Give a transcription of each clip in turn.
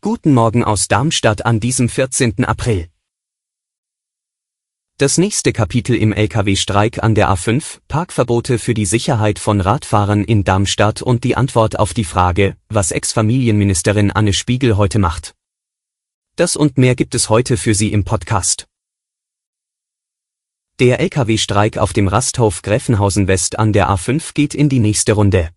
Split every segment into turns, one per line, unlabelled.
Guten Morgen aus Darmstadt an diesem 14. April. Das nächste Kapitel im Lkw-Streik an der A5, Parkverbote für die Sicherheit von Radfahrern in Darmstadt und die Antwort auf die Frage, was Ex-Familienministerin Anne Spiegel heute macht. Das und mehr gibt es heute für Sie im Podcast. Der Lkw-Streik auf dem Rasthof Gräfenhausen West an der A5 geht in die nächste Runde.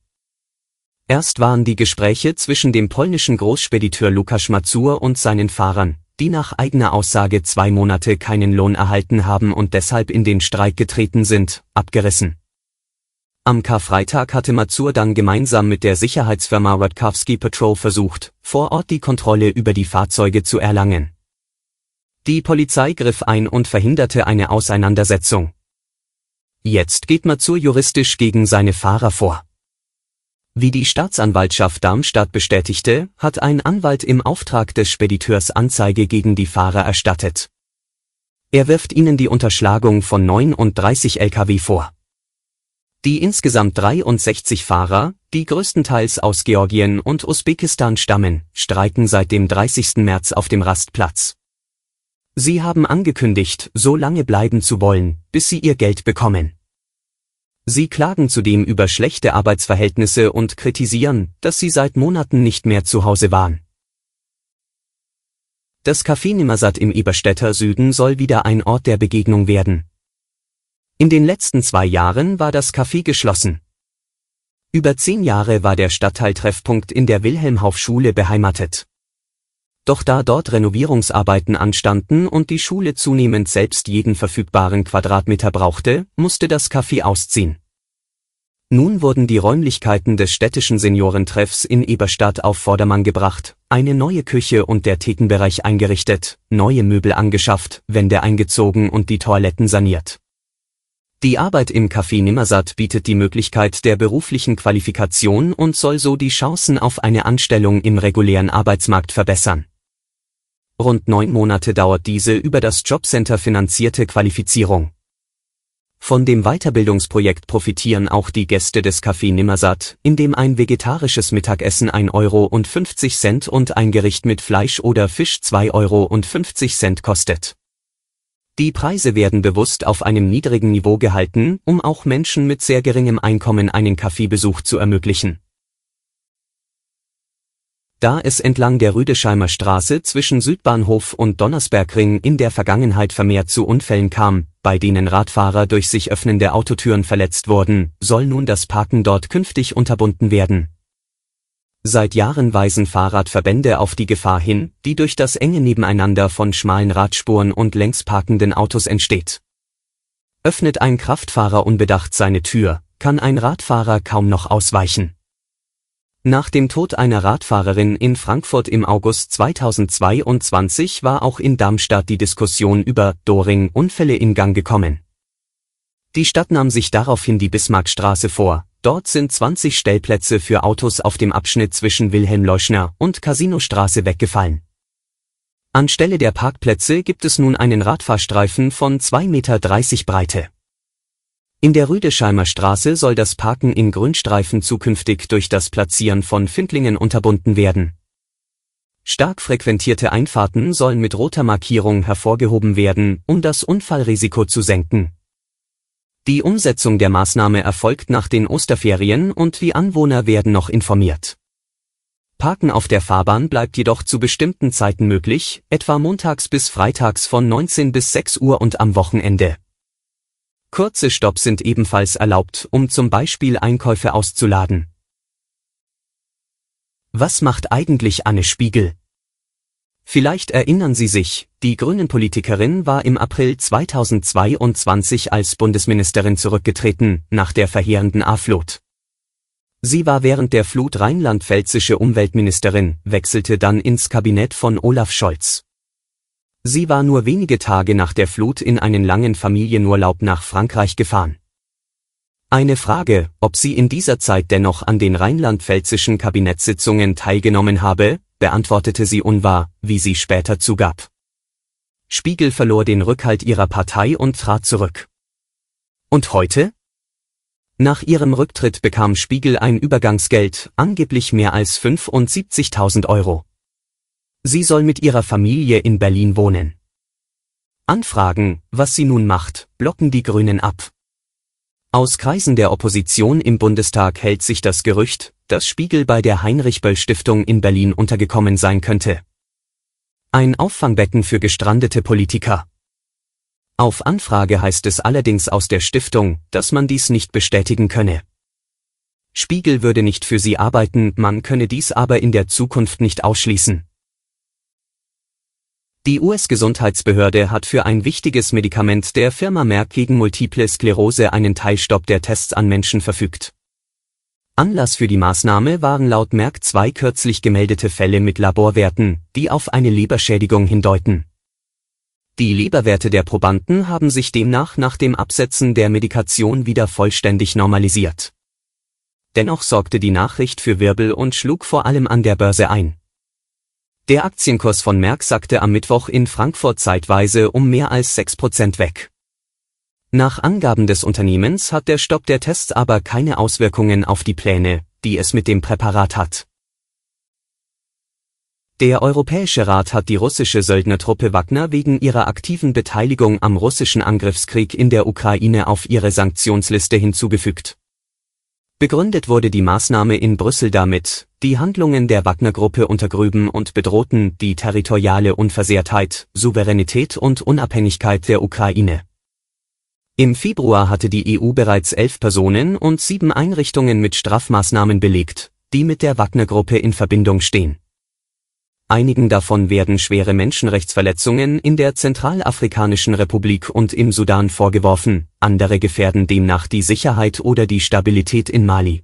Erst waren die Gespräche zwischen dem polnischen Großspediteur Lukasz Mazur und seinen Fahrern, die nach eigener Aussage zwei Monate keinen Lohn erhalten haben und deshalb in den Streik getreten sind, abgerissen. Am Karfreitag hatte Mazur dann gemeinsam mit der Sicherheitsfirma Rutkowski Patrol versucht, vor Ort die Kontrolle über die Fahrzeuge zu erlangen. Die Polizei griff ein und verhinderte eine Auseinandersetzung. Jetzt geht Mazur juristisch gegen seine Fahrer vor. Wie die Staatsanwaltschaft Darmstadt bestätigte, hat ein Anwalt im Auftrag des Spediteurs Anzeige gegen die Fahrer erstattet. Er wirft ihnen die Unterschlagung von 39 Lkw vor. Die insgesamt 63 Fahrer, die größtenteils aus Georgien und Usbekistan stammen, streiken seit dem 30. März auf dem Rastplatz. Sie haben angekündigt, so lange bleiben zu wollen, bis sie ihr Geld bekommen. Sie klagen zudem über schlechte Arbeitsverhältnisse und kritisieren, dass sie seit Monaten nicht mehr zu Hause waren. Das Café Nimmersatt im Eberstädter Süden soll wieder ein Ort der Begegnung werden. In den letzten zwei Jahren war das Café geschlossen. Über zehn Jahre war der Stadtteiltreffpunkt in der Wilhelmhauf-Schule beheimatet. Doch da dort Renovierungsarbeiten anstanden und die Schule zunehmend selbst jeden verfügbaren Quadratmeter brauchte, musste das Café ausziehen. Nun wurden die Räumlichkeiten des städtischen Seniorentreffs in Eberstadt auf Vordermann gebracht, eine neue Küche und der Thekenbereich eingerichtet, neue Möbel angeschafft, Wände eingezogen und die Toiletten saniert. Die Arbeit im Café Nimmersatt bietet die Möglichkeit der beruflichen Qualifikation und soll so die Chancen auf eine Anstellung im regulären Arbeitsmarkt verbessern. Rund neun Monate dauert diese über das Jobcenter finanzierte Qualifizierung. Von dem Weiterbildungsprojekt profitieren auch die Gäste des Café Nimmersatt, in dem ein vegetarisches Mittagessen 1 Euro und 50 Cent und ein Gericht mit Fleisch oder Fisch 2 Euro und 50 Cent kostet. Die Preise werden bewusst auf einem niedrigen Niveau gehalten, um auch Menschen mit sehr geringem Einkommen einen Kaffeebesuch zu ermöglichen da es entlang der Rüdesheimer Straße zwischen Südbahnhof und Donnersbergring in der Vergangenheit vermehrt zu Unfällen kam, bei denen Radfahrer durch sich öffnende Autotüren verletzt wurden, soll nun das Parken dort künftig unterbunden werden. Seit Jahren weisen Fahrradverbände auf die Gefahr hin, die durch das enge Nebeneinander von schmalen Radspuren und längs parkenden Autos entsteht. Öffnet ein Kraftfahrer unbedacht seine Tür, kann ein Radfahrer kaum noch ausweichen. Nach dem Tod einer Radfahrerin in Frankfurt im August 2022 war auch in Darmstadt die Diskussion über Doring-Unfälle in Gang gekommen. Die Stadt nahm sich daraufhin die Bismarckstraße vor, dort sind 20 Stellplätze für Autos auf dem Abschnitt zwischen Wilhelm-Leuschner und Casinostraße weggefallen. Anstelle der Parkplätze gibt es nun einen Radfahrstreifen von 2,30 Meter Breite. In der Rüdesheimer Straße soll das Parken in Grünstreifen zukünftig durch das Platzieren von Findlingen unterbunden werden. Stark frequentierte Einfahrten sollen mit roter Markierung hervorgehoben werden, um das Unfallrisiko zu senken. Die Umsetzung der Maßnahme erfolgt nach den Osterferien und die Anwohner werden noch informiert. Parken auf der Fahrbahn bleibt jedoch zu bestimmten Zeiten möglich, etwa montags bis freitags von 19 bis 6 Uhr und am Wochenende. Kurze Stopps sind ebenfalls erlaubt, um zum Beispiel Einkäufe auszuladen. Was macht eigentlich Anne Spiegel? Vielleicht erinnern Sie sich, die Grünen-Politikerin war im April 2022 als Bundesministerin zurückgetreten, nach der verheerenden A-Flut. Sie war während der Flut rheinland-pfälzische Umweltministerin, wechselte dann ins Kabinett von Olaf Scholz. Sie war nur wenige Tage nach der Flut in einen langen Familienurlaub nach Frankreich gefahren. Eine Frage, ob sie in dieser Zeit dennoch an den rheinland-pfälzischen Kabinettssitzungen teilgenommen habe, beantwortete sie unwahr, wie sie später zugab. Spiegel verlor den Rückhalt ihrer Partei und trat zurück. Und heute? Nach ihrem Rücktritt bekam Spiegel ein Übergangsgeld, angeblich mehr als 75.000 Euro. Sie soll mit ihrer Familie in Berlin wohnen. Anfragen, was sie nun macht, blocken die Grünen ab. Aus Kreisen der Opposition im Bundestag hält sich das Gerücht, dass Spiegel bei der Heinrich-Böll-Stiftung in Berlin untergekommen sein könnte. Ein Auffangbecken für gestrandete Politiker. Auf Anfrage heißt es allerdings aus der Stiftung, dass man dies nicht bestätigen könne. Spiegel würde nicht für sie arbeiten, man könne dies aber in der Zukunft nicht ausschließen. Die US-Gesundheitsbehörde hat für ein wichtiges Medikament der Firma Merck gegen multiple Sklerose einen Teilstopp der Tests an Menschen verfügt. Anlass für die Maßnahme waren laut Merck zwei kürzlich gemeldete Fälle mit Laborwerten, die auf eine Leberschädigung hindeuten. Die Leberwerte der Probanden haben sich demnach nach dem Absetzen der Medikation wieder vollständig normalisiert. Dennoch sorgte die Nachricht für Wirbel und schlug vor allem an der Börse ein. Der Aktienkurs von Merck sackte am Mittwoch in Frankfurt zeitweise um mehr als 6% weg. Nach Angaben des Unternehmens hat der Stopp der Tests aber keine Auswirkungen auf die Pläne, die es mit dem Präparat hat. Der Europäische Rat hat die russische Söldnertruppe Wagner wegen ihrer aktiven Beteiligung am russischen Angriffskrieg in der Ukraine auf ihre Sanktionsliste hinzugefügt. Begründet wurde die Maßnahme in Brüssel damit, die Handlungen der Wagner-Gruppe untergrüben und bedrohten die territoriale Unversehrtheit, Souveränität und Unabhängigkeit der Ukraine. Im Februar hatte die EU bereits elf Personen und sieben Einrichtungen mit Strafmaßnahmen belegt, die mit der Wagner-Gruppe in Verbindung stehen. Einigen davon werden schwere Menschenrechtsverletzungen in der Zentralafrikanischen Republik und im Sudan vorgeworfen, andere gefährden demnach die Sicherheit oder die Stabilität in Mali.